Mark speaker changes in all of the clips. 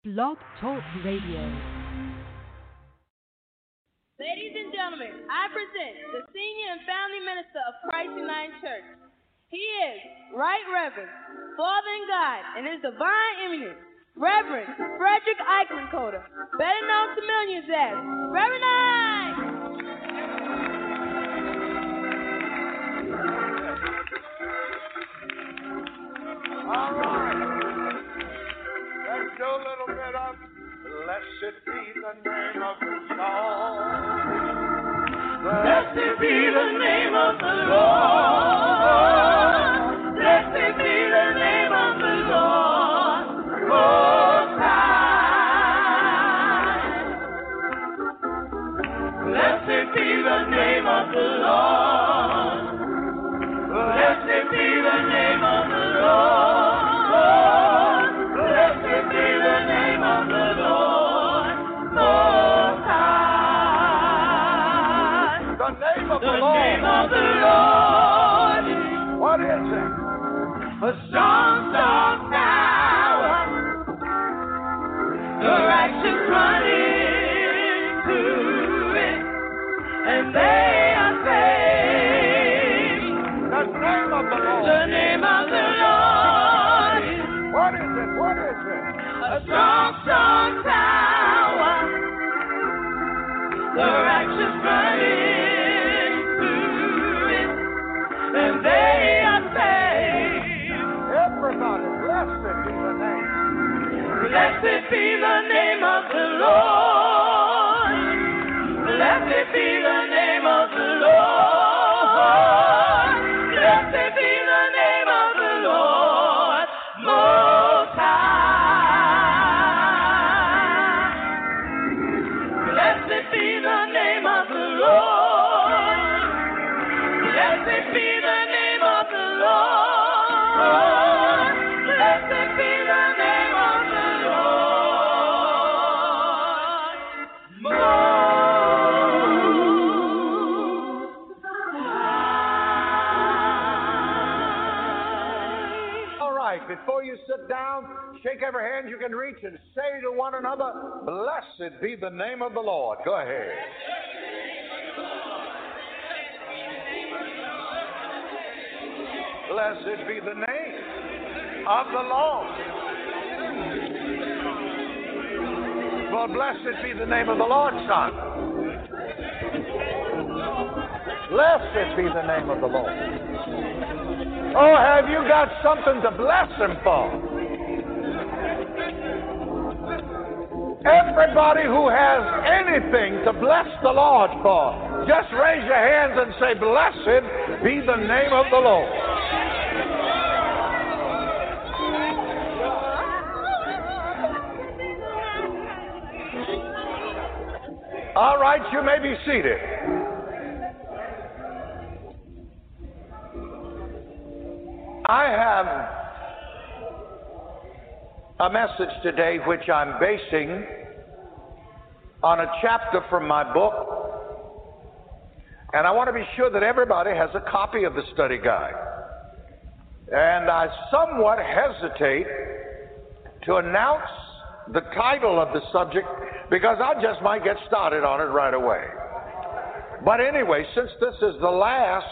Speaker 1: Blog Talk Radio.
Speaker 2: Ladies and gentlemen, I present the senior and founding minister of Christ United Church. He is Right Reverend, Father and God, and His divine eminence, Reverend Frederick Eikerenkoetter, better known to millions as Reverend Ike.
Speaker 3: All right. A little bit Blessed be the name of the Lord.
Speaker 4: Blessed be the name of the Lord. Blessed be the name of the Lord. Blessed be the name of the Lord. Blessed be the name of the Lord. Blessed be the name of the Lord.
Speaker 3: Blessed be the shake every hand you can reach and say to one another, Blessed be the name of the Lord. Go ahead. Blessed be the name of the Lord. Well, blessed be the name of the Lord, son. Blessed be the name of the Lord. Oh, have you got something to bless him for? Everybody who has anything to bless the Lord for, just raise your hands and say, Blessed be the name of the Lord. All right, you may be seated. I have a message today which I'm basing on a chapter from my book. And I want to be sure that everybody has a copy of the study guide. And I somewhat hesitate to announce the title of the subject because I just might get started on it right away. But anyway, since this is the last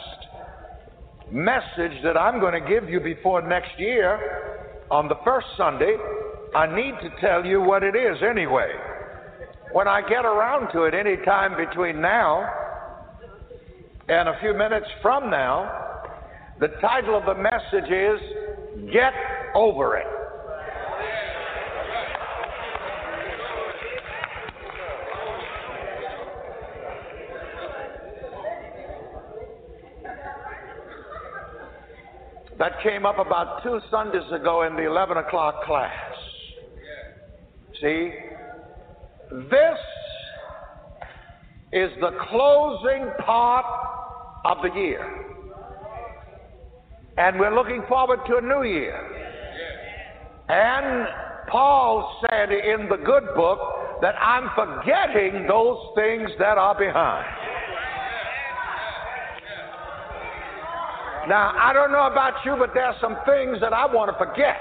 Speaker 3: message that I'm going to give you before next year on the first Sunday, I need to tell you what it is anyway. When I get around to it any time between now and a few minutes from now, the title of the message is Get Over It. That came up about two Sundays ago in the 11 o'clock class. See? This is the closing part of the year. And we're looking forward to a new year. And Paul said in the good book that I'm forgetting those things that are behind. Now, I don't know about you, but there's some things that I want to forget.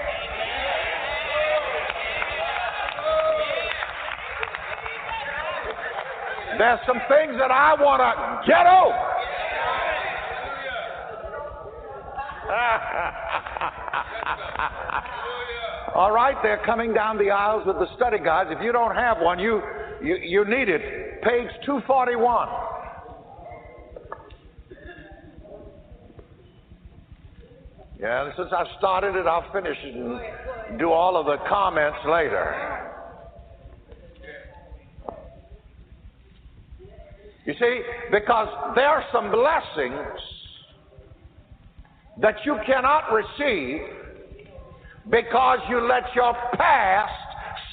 Speaker 3: There's some things that I want to get over. All right, they're coming down the aisles with the study guides. If you don't have one, you, you, you need it. Page 241. Yeah, since I started it, I'll finish it and do all of the comments later. You see, because there are some blessings that you cannot receive because you let your past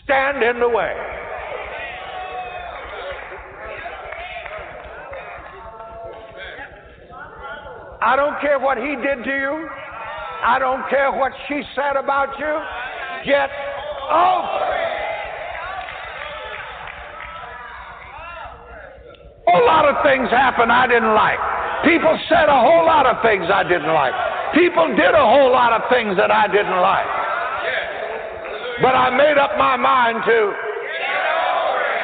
Speaker 3: stand in the way. I don't care what he did to you. I don't care what she said about you. Get over it. A lot of things happened I didn't like. People said a whole lot of things I didn't like. People did a whole lot of things that I didn't like. But I made up my mind to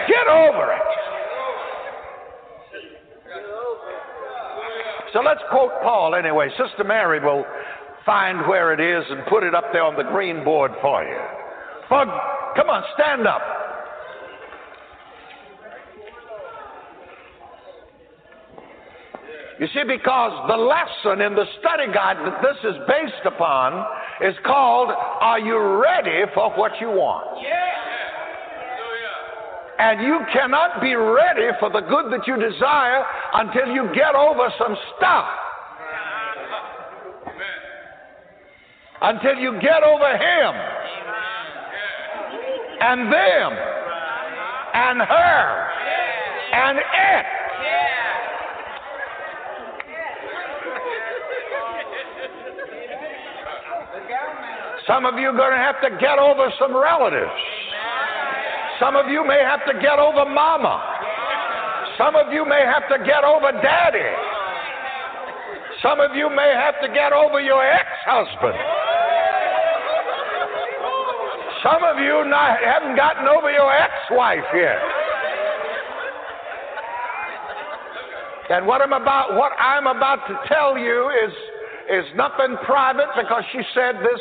Speaker 3: get over it. So let's quote Paul anyway. Sister Mary will find where it is and put it up there on the green board for you. For, come on, stand up. You see, because the lesson in the study guide that this is based upon is called Are You Ready for What You Want? And you cannot be ready for the good that you desire until you get over some stuff. Until you get over him and them and her and it. Some of you are going to have to get over some relatives. Some of you may have to get over mama. Some of you may have to get over daddy. Some of you may have to get over your ex husband. Some of you not, haven't gotten over your ex wife yet. And what I'm about, what I'm about to tell you is, is nothing private because she said this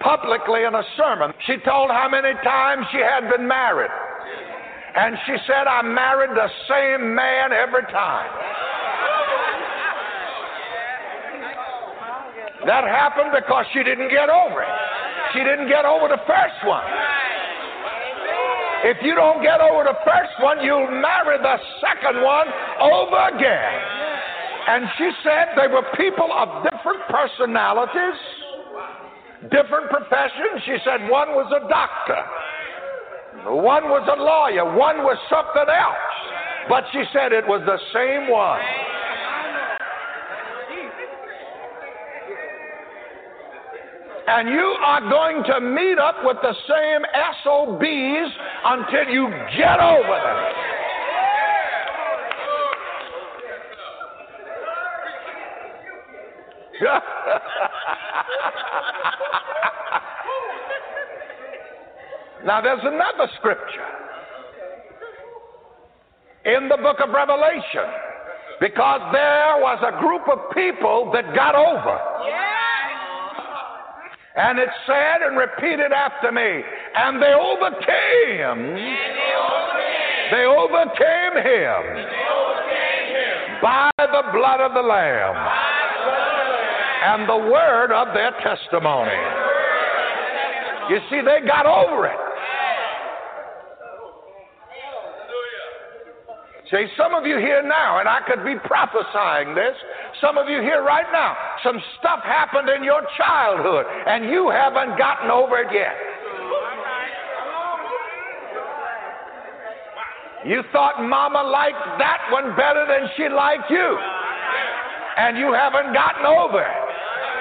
Speaker 3: publicly in a sermon. She told how many times she had been married. And she said, I married the same man every time. That happened because she didn't get over it. She didn't get over the first one. If you don't get over the first one, you'll marry the second one over again. And she said they were people of different personalities different professions. She said one was a doctor, one was a lawyer, one was something else. But she said it was the same one. And you are going to meet up with the same SOBs until you get over them. now, there's another scripture in the book of Revelation because there was a group of people that got over. And it said and repeated after me, and they overcame. They overcame. Him. By the blood of the Lamb. And the word of their testimony. You see, they got over it. See, some of you here now, and I could be prophesying this, some of you here right now, some stuff happened in your childhood, and you haven't gotten over it yet. You thought mama liked that one better than she liked you, and you haven't gotten over it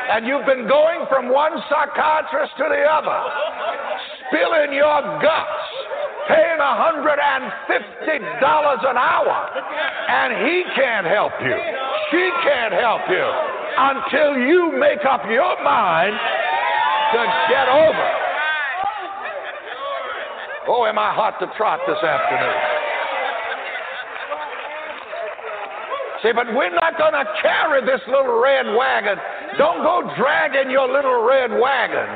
Speaker 3: and you've been going from one psychiatrist to the other, spilling your guts, paying $150 an hour, and he can't help you. She can't help you until you make up your mind to get over. Oh, am I hot to trot this afternoon? See, but we're not going to carry this little red wagon. Don't go dragging your little red wagon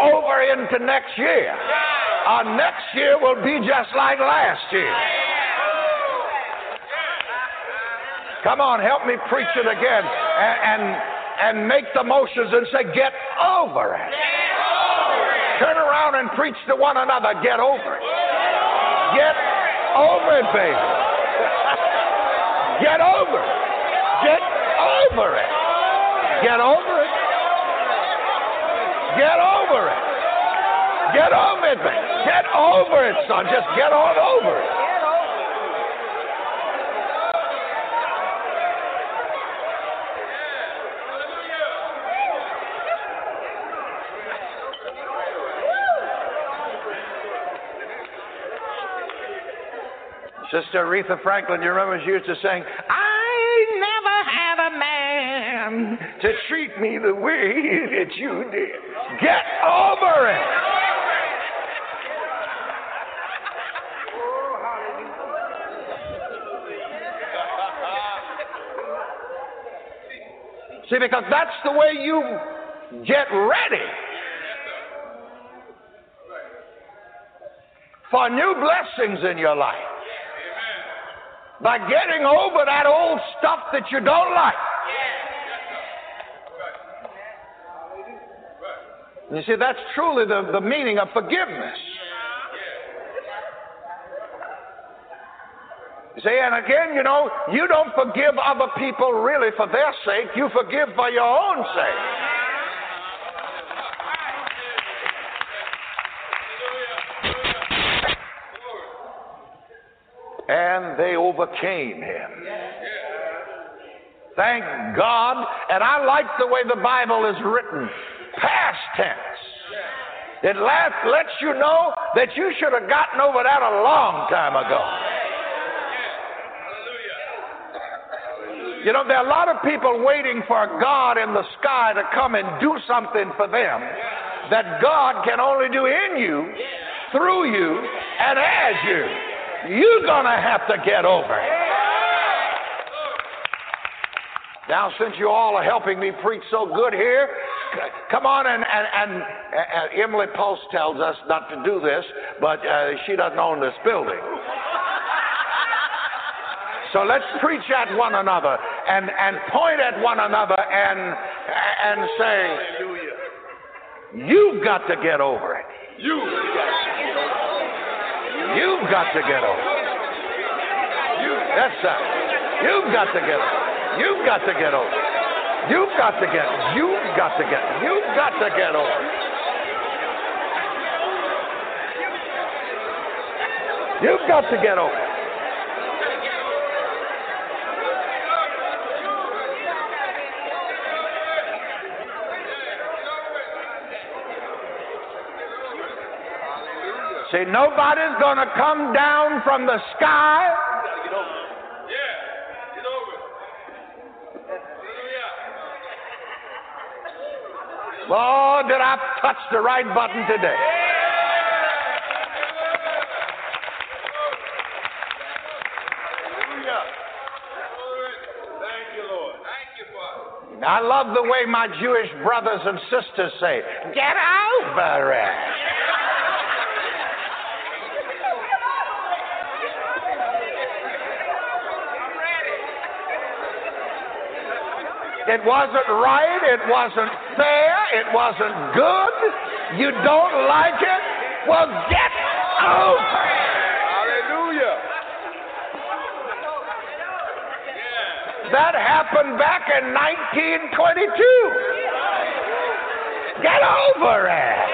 Speaker 3: over into next year. Our next year will be just like last year. Come on, help me preach it again and, and, make the motions and say, get over it. Turn around and preach to one another, get over it. Get over it, baby. Get over it. Get over it. Get over it. Get over it. Get over it, baby. Get over it, son. Just get on over it. Sister Aretha Franklin, you remember she used to sing, I never had a man to treat me the way that you did. Get over it. See, because that's the way you get ready for new blessings in your life by getting over that old stuff that you don't like. You see, that's truly the, the meaning of forgiveness. You see, and again, you know, you don't forgive other people really for their sake, you forgive for your own sake. They overcame him. Thank God. And I like the way the Bible is written past tense. It last, lets you know that you should have gotten over that a long time ago. You know, there are a lot of people waiting for God in the sky to come and do something for them that God can only do in you, through you, and as you. You're going to have to get over it. Now, since you all are helping me preach so good here, come on and, and, and, and Emily Post tells us not to do this, but uh, she doesn't own this building. So let's preach at one another and, and point at one another and, and say, You've got to get over it. You've You've got to get over. You, that's that. You've got to get over. You've got to get over. You've got to get. You've got to get. You've got to get over. You've got to get over. See, nobody's going to come down from the sky. Oh, did I touch the right button today? I love the way my Jewish brothers and sisters say, get over it. It wasn't right. It wasn't fair. It wasn't good. You don't like it? Well, get over it.
Speaker 5: Hallelujah.
Speaker 3: That happened back in 1922. Get over it.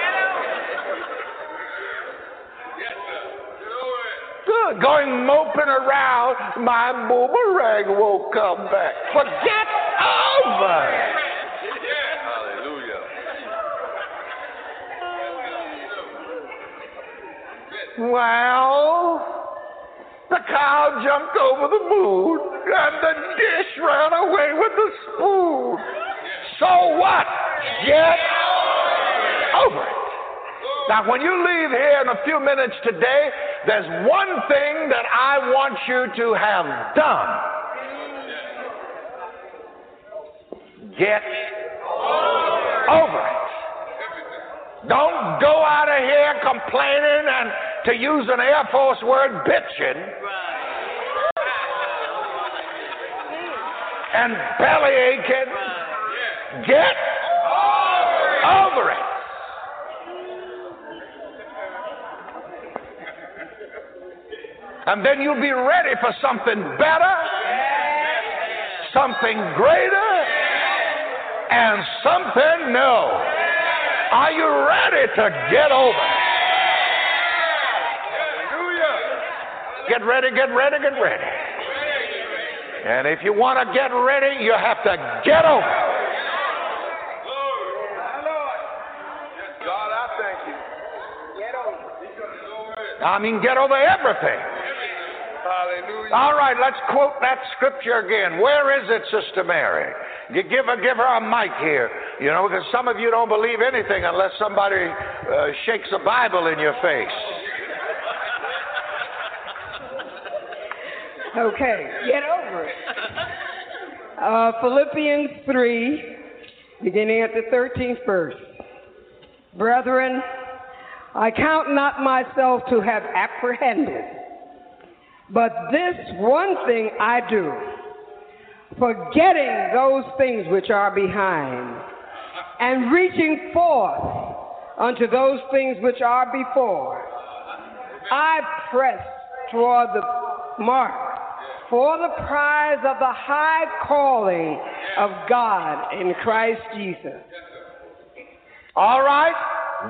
Speaker 3: Good. Going moping around, my boomerang won't come back. Forget over.
Speaker 5: Hallelujah.
Speaker 3: Well, the cow jumped over the moon, and the dish ran away with the spoon. So what? Get over it. Now, when you leave here in a few minutes today, there's one thing that I want you to have done. Get over it. Don't go out of here complaining and, to use an Air Force word, bitching. And belly aching. Get over it. And then you'll be ready for something better, something greater, and something new. Are you ready to get over? Get ready, get ready, get ready. And if you want to get ready, you have to get over.
Speaker 5: I.
Speaker 3: I mean, get over everything.
Speaker 5: Hallelujah.
Speaker 3: All right, let's quote that scripture again. Where is it, Sister Mary? You give her, give her a mic here. You know, because some of you don't believe anything unless somebody uh, shakes a Bible in your face.
Speaker 6: Okay, get over it. Uh, Philippians 3, beginning at the 13th verse. Brethren, I count not myself to have apprehended, but this one thing I do, forgetting those things which are behind, and reaching forth unto those things which are before. I press toward the mark for the prize of the high calling of God in Christ Jesus.
Speaker 3: All right?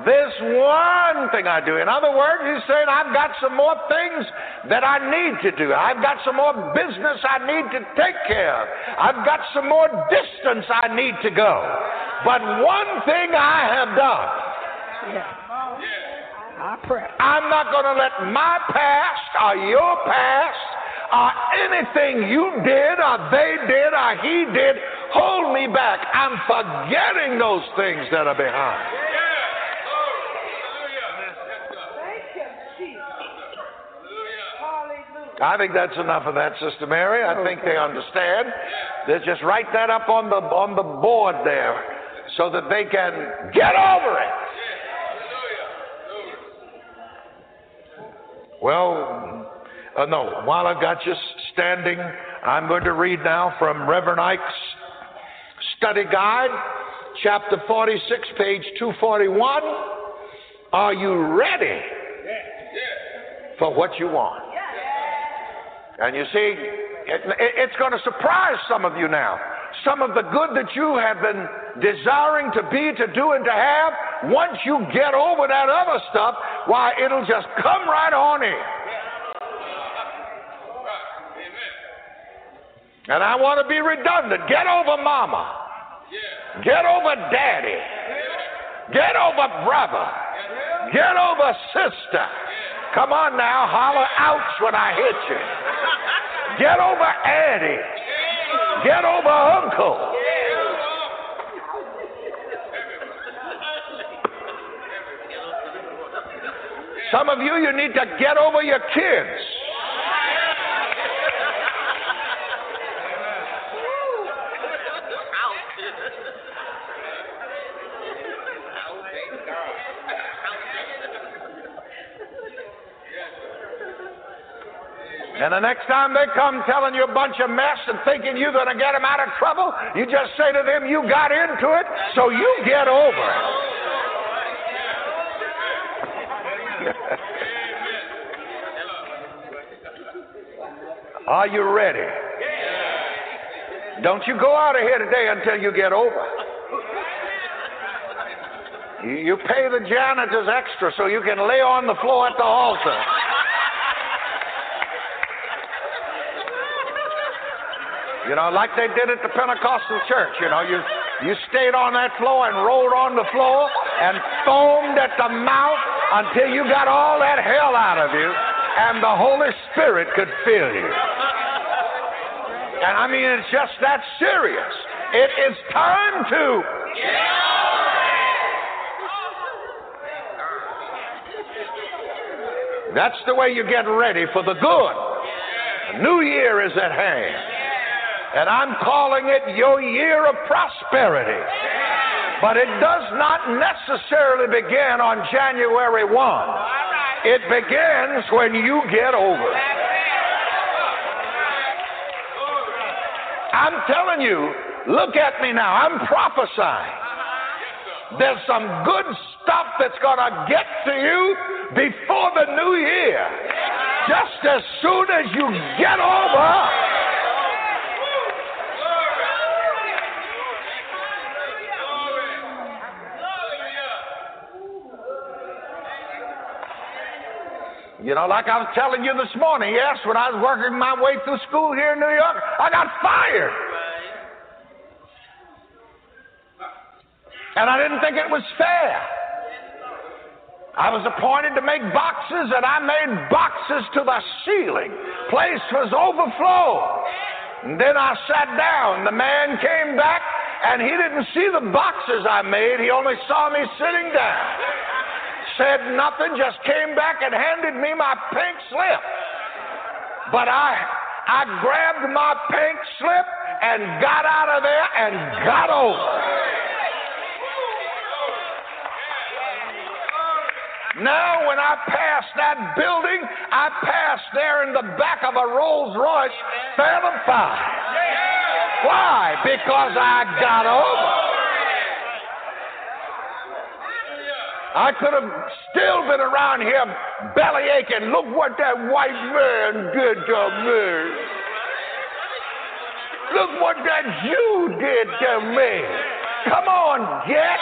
Speaker 3: This one thing I do. In other words, he's saying, I've got some more things that I need to do. I've got some more business I need to take care of. I've got some more distance I need to go. But one thing I have done.
Speaker 6: I pray.
Speaker 3: I'm not going to let my past or your past or anything you did or they did or he did hold me back. I'm forgetting those things that are behind. I think that's enough of that, Sister Mary. I think they understand. They just write that up on the on the board there so that they can get over it. Well, uh, no, while I've got you standing, I'm going to read now from Reverend Ike's study guide, chapter 46, page 241. Are you ready for what you want? And you see, it, it, it's going to surprise some of you now. Some of the good that you have been desiring to be, to do, and to have, once you get over that other stuff, why, it'll just come right on in. And I want to be redundant. Get over mama. Get over daddy. Get over brother. Get over sister. Come on now, holler ouch when I hit you. Get over Auntie. Get over Uncle. Some of you, you need to get over your kids. And the next time they come telling you a bunch of mess and thinking you're going to get them out of trouble, you just say to them, You got into it, so you get over it. Are you ready? Don't you go out of here today until you get over. You, you pay the janitors extra so you can lay on the floor at the altar. You know, like they did at the Pentecostal church. You know, you you stayed on that floor and rolled on the floor and foamed at the mouth until you got all that hell out of you, and the Holy Spirit could fill you. And I mean, it's just that serious. It is time to. That's the way you get ready for the good. The new year is at hand. And I'm calling it your year of prosperity. But it does not necessarily begin on January 1. It begins when you get over. I'm telling you, look at me now. I'm prophesying. There's some good stuff that's going to get to you before the new year. Just as soon as you get over. You know, like I was telling you this morning, yes, when I was working my way through school here in New York, I got fired. And I didn't think it was fair. I was appointed to make boxes, and I made boxes to the ceiling. Place was overflow. And then I sat down. The man came back, and he didn't see the boxes I made. He only saw me sitting down said nothing, just came back and handed me my pink slip. But I, I grabbed my pink slip and got out of there and got over. Now, when I passed that building, I passed there in the back of a Rolls Royce Phantom 5. Why? Because I got over. I could have still been around here belly aching. Look what that white man did to me. Look what that Jew did to me. Come on, get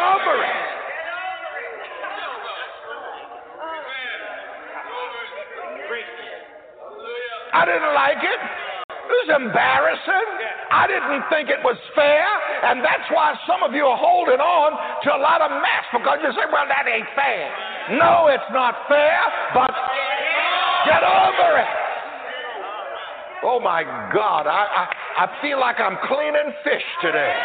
Speaker 3: over it. I didn't like it. It was embarrassing. I didn't think it was fair, and that's why some of you are holding on to a lot of mess because you say, well, that ain't fair. No, it's not fair, but get over it. Oh my God, I, I, I feel like I'm cleaning fish today.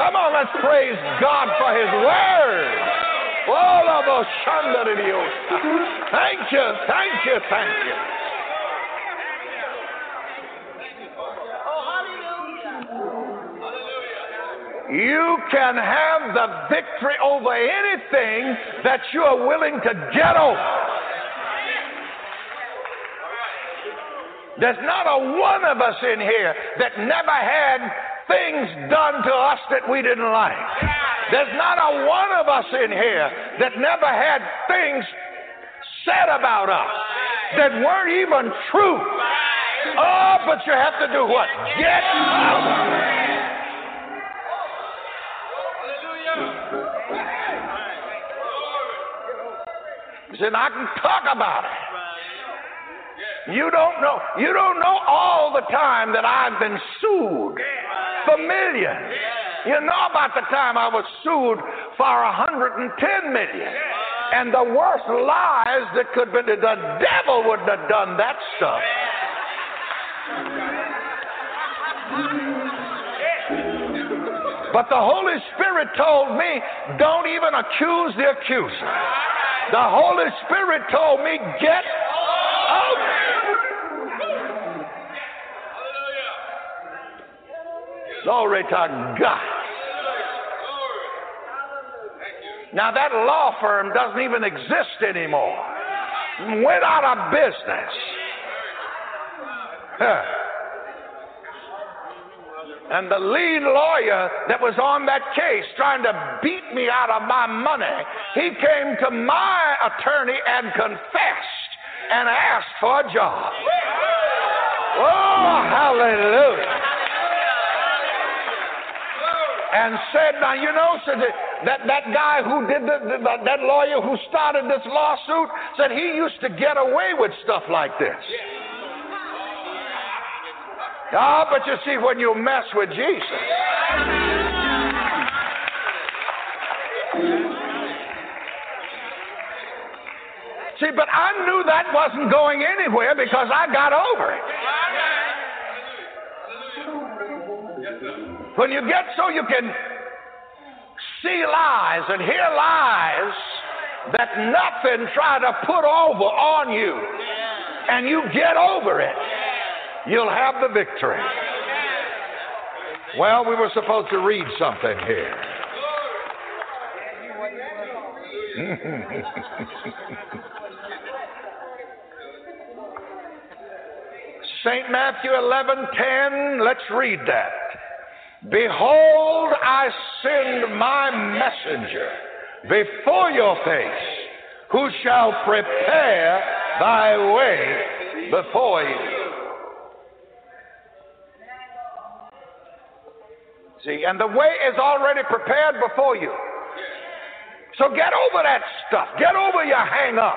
Speaker 3: Come on, let's praise God for His Word. Thank you, thank you, thank you. You can have the victory over anything that you are willing to get over. There's not a one of us in here that never had things done to us that we didn't like. There's not a one of us in here that never had things said about us that weren't even true. Oh, but you have to do what? Get out. and I can talk about it. You don't know. You don't know all the time that I've been sued for millions. You know about the time I was sued for 110 million. And the worst lies that could be, the devil wouldn't have done that stuff. But the Holy Spirit told me, don't even accuse the accuser. The Holy Spirit told me, get out. Glory to God. Now, that law firm doesn't even exist anymore. Went out of business. Huh. And the lead lawyer that was on that case trying to beat me out of my money, he came to my attorney and confessed and asked for a job. Oh, hallelujah. And said, now you know, said that, that, guy who did the, that lawyer who started this lawsuit said he used to get away with stuff like this. Ah, but you see, when you mess with Jesus, see, but I knew that wasn't going anywhere because I got over it. When you get so you can see lies and hear lies that nothing try to put over on you and you get over it, you'll have the victory. Well, we were supposed to read something here. St. Matthew 11:10, let's read that. Behold, I send my messenger before your face, who shall prepare thy way before you. See, and the way is already prepared before you. So get over that stuff. Get over your hang up.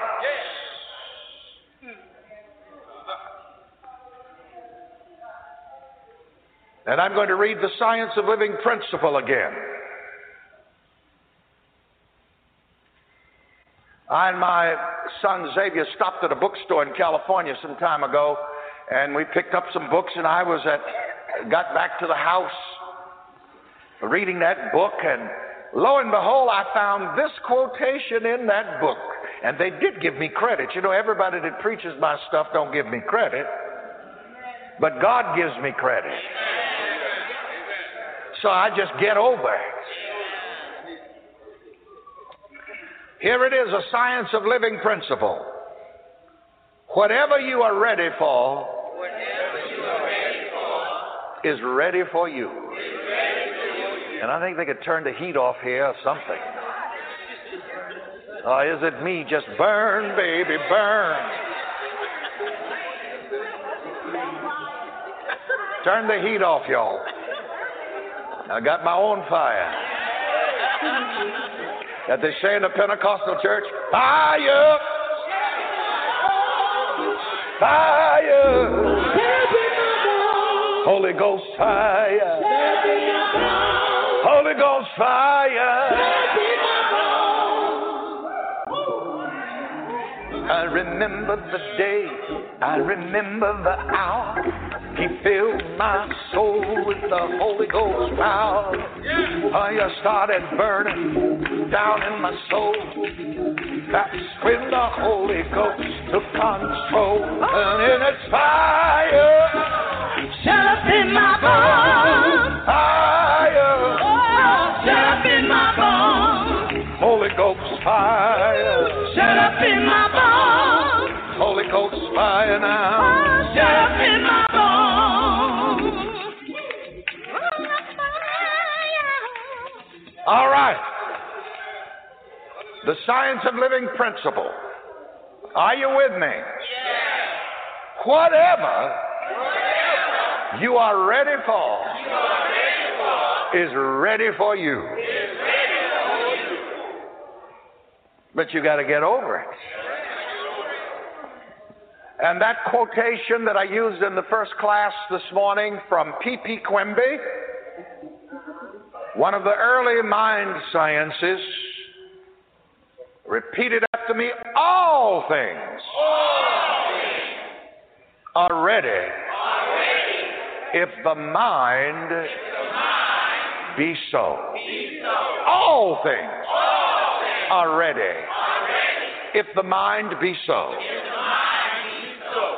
Speaker 3: And I'm going to read the Science of Living principle again. I and my son Xavier stopped at a bookstore in California some time ago, and we picked up some books, and I was at, got back to the house reading that book, and lo and behold, I found this quotation in that book. And they did give me credit. You know, everybody that preaches my stuff don't give me credit, but God gives me credit. So I just get over it. Here it is a science of living principle. Whatever you are ready for is ready for you. And I think they could turn the heat off here or something. Oh, is it me? Just burn, baby, burn. Turn the heat off, y'all. I got my own fire. That they say in the Pentecostal church, fire, fire, Holy Ghost fire, Holy Ghost fire. I remember the day, I remember the hour. He filled my soul with the Holy Ghost power. I started burning down in my soul. That's when the Holy Ghost took control. And in its fire, science of living principle. Are you with me? Whatever you are ready for is ready for you. But you got to get over it. And that quotation that I used in the first class this morning from P.P. Quimby, one of the early mind sciences, repeated after me all things are ready if the mind be so. All things are ready if the mind be so.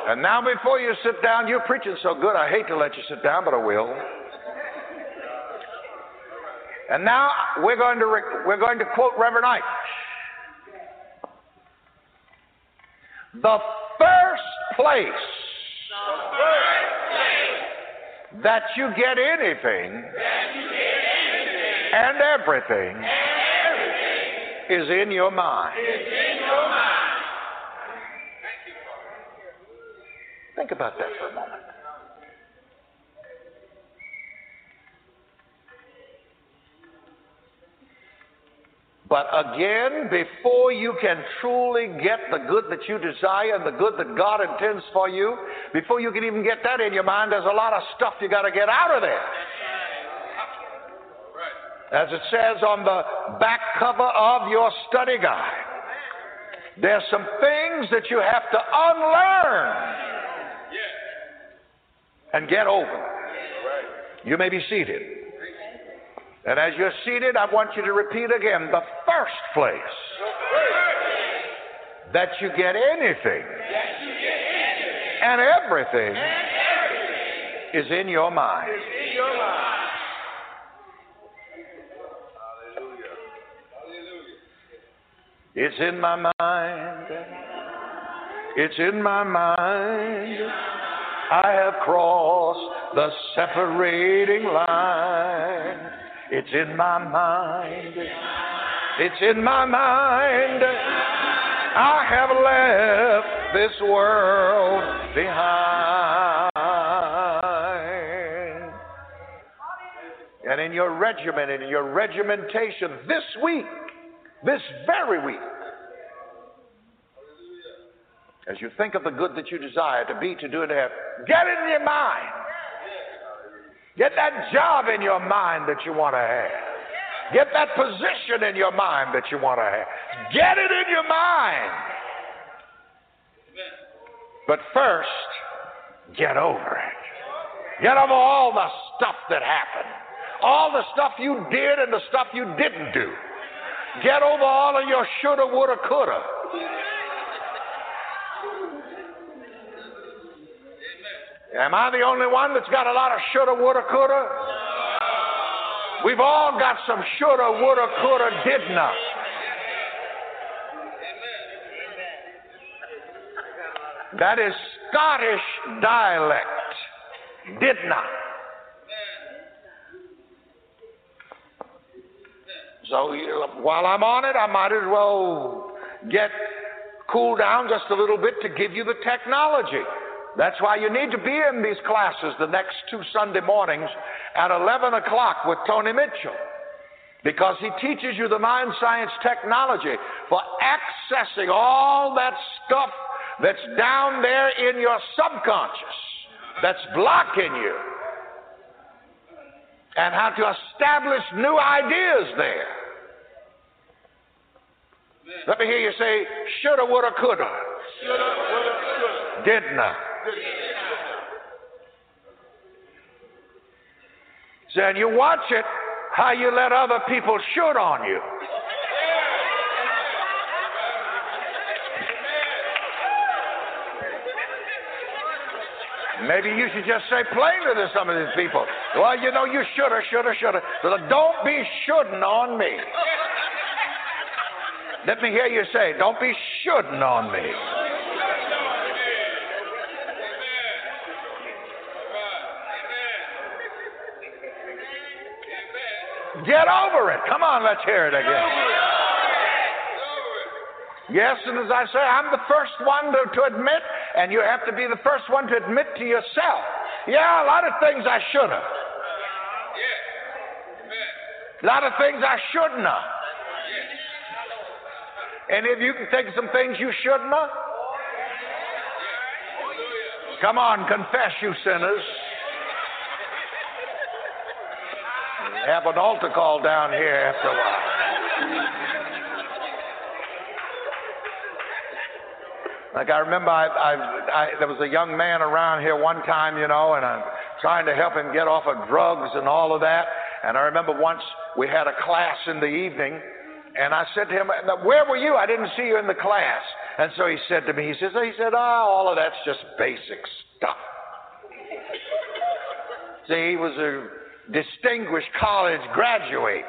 Speaker 3: And now, before you sit down, you're preaching so good, I hate to let you sit down, but I will. And now we're going to re- we're going to quote Reverend Ike. The first place that you get anything and everything is in your mind. Think about that for a moment. But again, before you can truly get the good that you desire and the good that God intends for you, before you can even get that in your mind, there's a lot of stuff you got to get out of there. As it says on the back cover of your study guide, there's some things that you have to unlearn and get over. You may be seated. And as you're seated, I want you to repeat again the first place that you get anything And everything is in your mind. It's in my mind. It's in my mind. I have crossed the separating line. It's in my mind. It's in my mind. I have left this world behind. And in your regimen, in your regimentation this week, this very week, as you think of the good that you desire to be, to do, and to have, get it in your mind. Get that job in your mind that you want to have. Get that position in your mind that you want to have. Get it in your mind. But first, get over it. Get over all the stuff that happened, all the stuff you did and the stuff you didn't do. Get over all of your shoulda, woulda, coulda. Am I the only one that's got a lot of shoulda, woulda, coulda? We've all got some shoulda, woulda, coulda, didna. That is Scottish dialect. Didna. So uh, while I'm on it, I might as well get cooled down just a little bit to give you the technology. That's why you need to be in these classes the next two Sunday mornings at 11 o'clock with Tony Mitchell. Because he teaches you the mind science technology for accessing all that stuff that's down there in your subconscious that's blocking you and how to establish new ideas there. Let me hear you say, shoulda, woulda, coulda.
Speaker 5: Shoulda, woulda, coulda.
Speaker 3: Didn't. See, and you watch it how you let other people shoot on you. Maybe you should just say plainly to some of these people, well, you know, you shoulda, shoulda, shoulda. So don't be shoulding on me. Let me hear you say, don't be shoulding on me. Get over it. Come on, let's hear it again. Yes, and as I say, I'm the first one to, to admit, and you have to be the first one to admit to yourself. Yeah, a lot of things I should have. A lot of things I shouldn't have. Any of you can think of some things you shouldn't have? Come on, confess, you sinners. Have an altar call down here after a while. Like I remember, I, I, I, there was a young man around here one time, you know, and I'm trying to help him get off of drugs and all of that. And I remember once we had a class in the evening, and I said to him, "Where were you? I didn't see you in the class." And so he said to me, he says, he said, "Ah, oh, all of that's just basic stuff." See, he was a distinguished college graduate.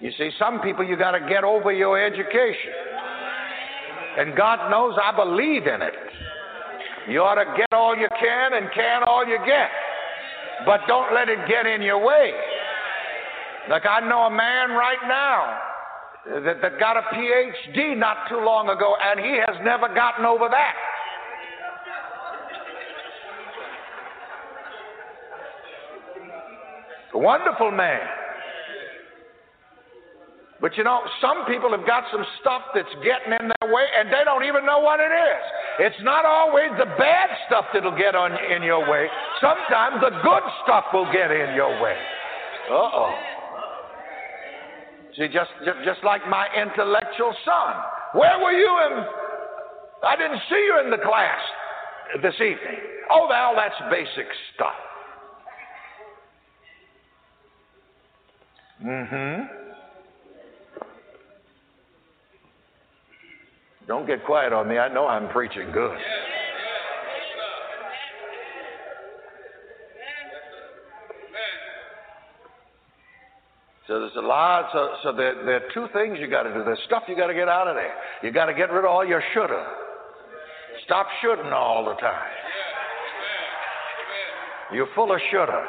Speaker 3: You see, some people you got to get over your education. And God knows I believe in it. You ought to get all you can and can all you get. But don't let it get in your way. Like I know a man right now that, that got a PhD not too long ago, and he has never gotten over that. A wonderful man. But you know, some people have got some stuff that's getting in their way and they don't even know what it is. It's not always the bad stuff that'll get on in your way. Sometimes the good stuff will get in your way. Uh oh. See, just, just just like my intellectual son. Where were you in? I didn't see you in the class this evening. Oh, well, that's basic stuff. Mm-hmm. Don't get quiet on me. I know I'm preaching good. So there's a lot. So, so there, there are two things you got to do. There's stuff you got to get out of there. You got to get rid of all your shoulda. Stop shooting all the time. You're full of shoulda.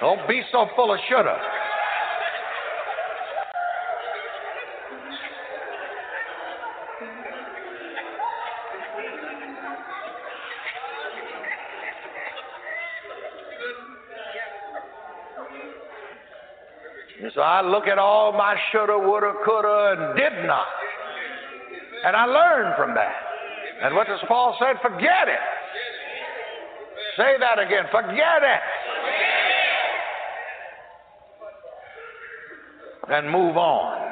Speaker 3: Don't be so full of shoulda. So I look at all my shoulda, woulda, coulda, and did not. And I learned from that. And what does Paul say? Forget it. Say that again. Forget it. And move on.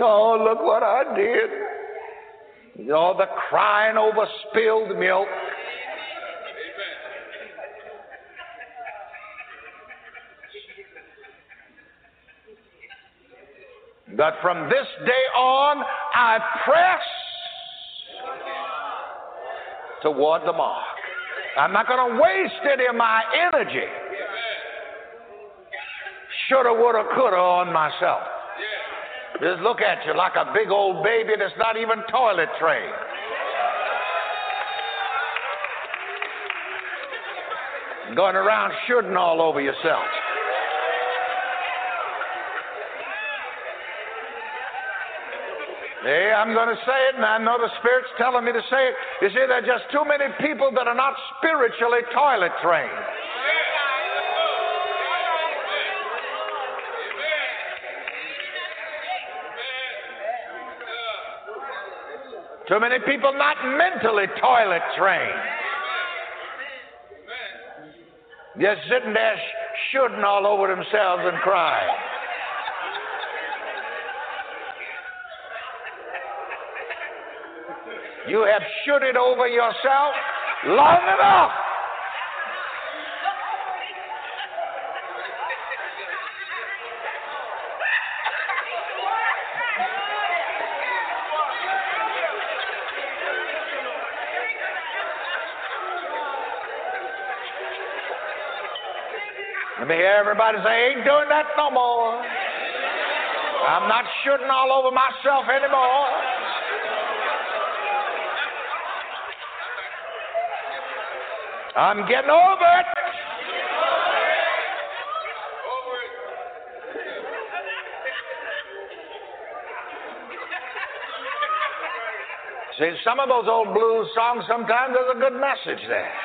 Speaker 3: Oh, look what I did. All the crying over spilled milk. But from this day on, I press toward the mark. I'm not going to waste any of my energy. Shoulda, woulda, coulda on myself. Just look at you like a big old baby that's not even toilet trained. Going around shooting all over yourself. Hey, I'm going to say it, and I know the Spirit's telling me to say it. You see, there are just too many people that are not spiritually toilet trained. Too many people not mentally toilet trained. Just sitting there sh- shooting all over themselves and crying. You have shoot it over yourself long enough. Let me hear everybody say, ain't doing that no more. I'm not shooting all over myself anymore. I'm getting over it. See, some of those old blues songs, sometimes there's a good message there.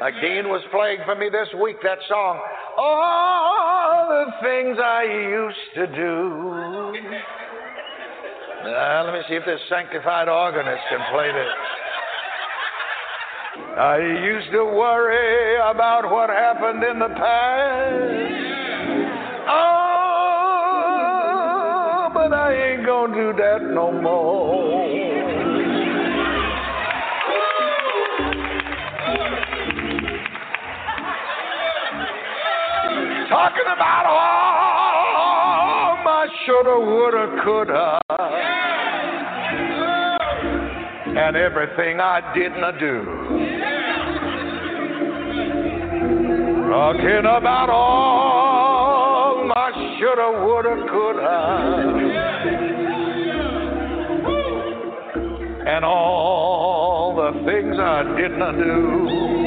Speaker 3: Dean was playing for me this week, that song, All the Things I Used to Do. Uh, let me see if this sanctified organist can play this. I used to worry about what happened in the past. Oh, but I ain't gonna do that no more. Talking about all my shoulda, woulda, coulda, and everything I didn't do. Talking about all my shoulda, woulda, coulda, and all the things I didn't do.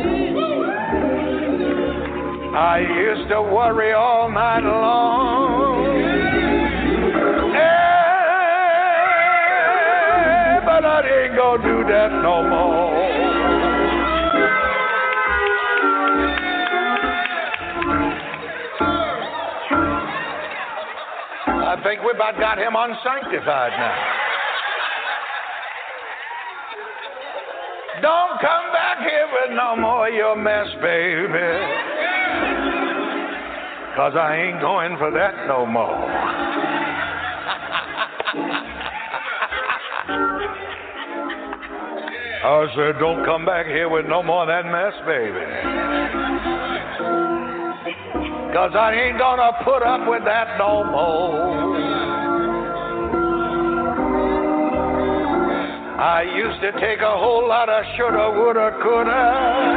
Speaker 3: I used to worry all night long. Eh, but I ain't gonna do that no more. I think we about got him unsanctified now. Don't come back here with no more your mess, baby. Cause I ain't going for that no more. Oh, I said, don't come back here with no more of that mess, baby. Cause I ain't gonna put up with that no more. I used to take a whole lot of shoulda, woulda, coulda.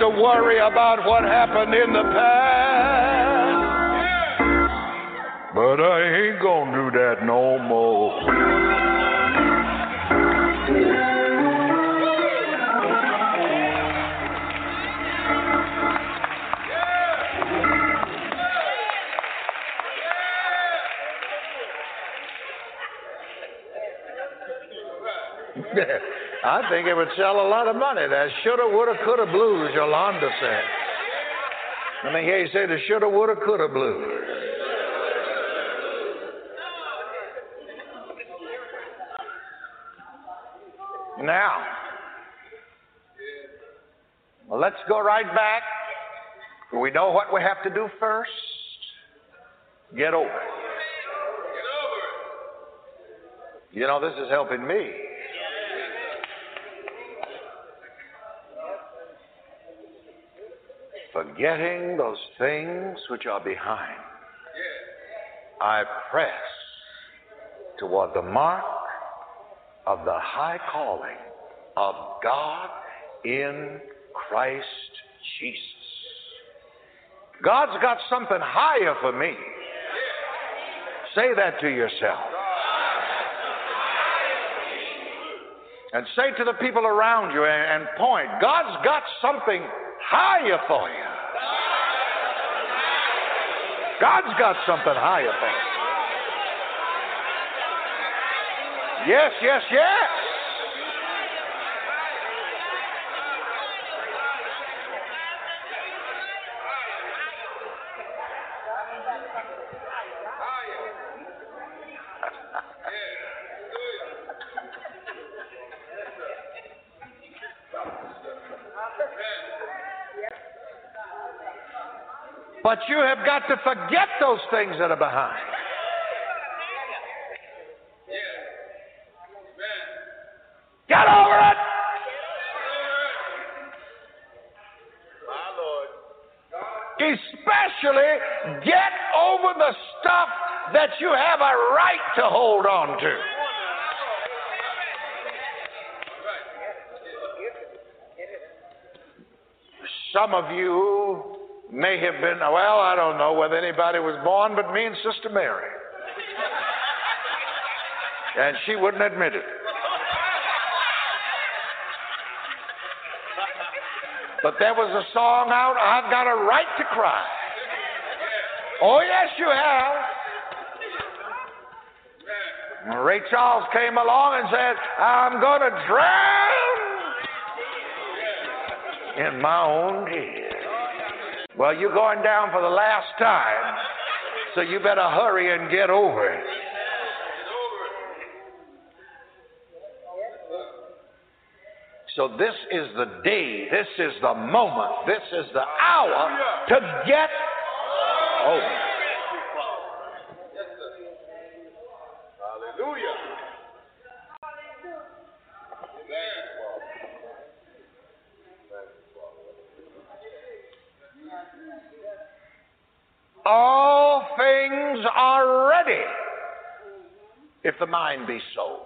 Speaker 3: to worry about what happened in the past, but I ain't gonna do that no more. I think it would sell a lot of money. That shoulda, woulda, coulda blues, Yolanda said. Let me hear you say the shoulda, woulda, coulda blues. Now, well, let's go right back. We know what we have to do first. Get over it. You know, this is helping me. Forgetting those things which are behind, I press toward the mark of the high calling of God in Christ Jesus. God's got something higher for me. Say that to yourself. And say to the people around you and, point, God's got something higher for you. God's got something higher for you. Yes, yes, yes. But you have got to forget those things that are behind. Get over it. Especially get over the stuff that you have a right to hold on to. Some of you may have been, well, I don't know whether anybody was born but me and Sister Mary. And she wouldn't admit it. But there was a song out, I've got a right to cry. Oh, yes, you have. Ray Charles came along and said, I'm going to drown in my own tears. Well, you're going down for the last time, so you better hurry and get over it. So, this is the day, this is the moment, this is the hour to get over.
Speaker 5: Hallelujah.
Speaker 3: All things are ready if the mind be so.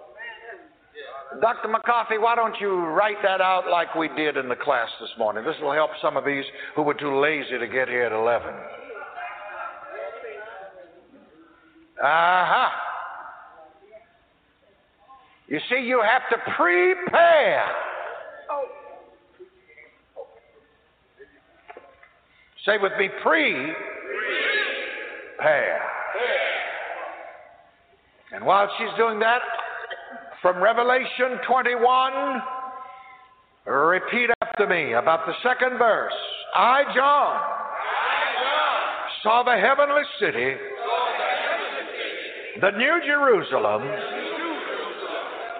Speaker 3: Dr. McCarthy, why don't you write that out like we did in the class this morning? This will help some of these who were too lazy to get here at 11. Aha. Uh-huh. You see, you have to prepare. Say with me, pre prepare. And while she's doing that, from Revelation 21, repeat after me about the second verse. I, John, saw the heavenly city the New Jerusalem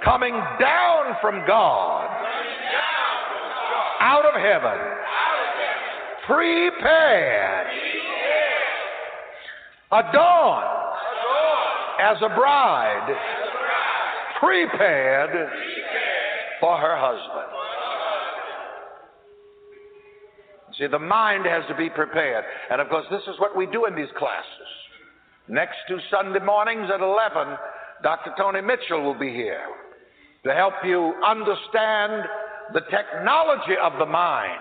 Speaker 3: coming down from God out of heaven, prepared, adorned as a bride, prepared for her husband. See, the mind has to be prepared. And of course, this is what we do in these classes. Next two Sunday mornings at 11, Dr. Tony Mitchell will be here to help you understand the technology of the mind.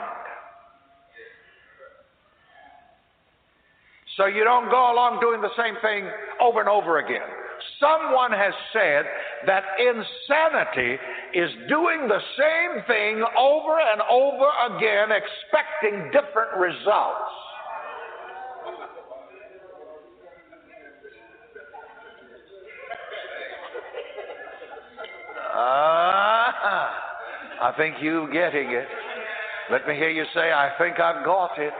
Speaker 3: So you don't go along doing the same thing over and over again. Someone has said that insanity is doing the same thing over and over again, expecting different results. Ah, I think you're getting it. Let me hear you say, I think I've got it.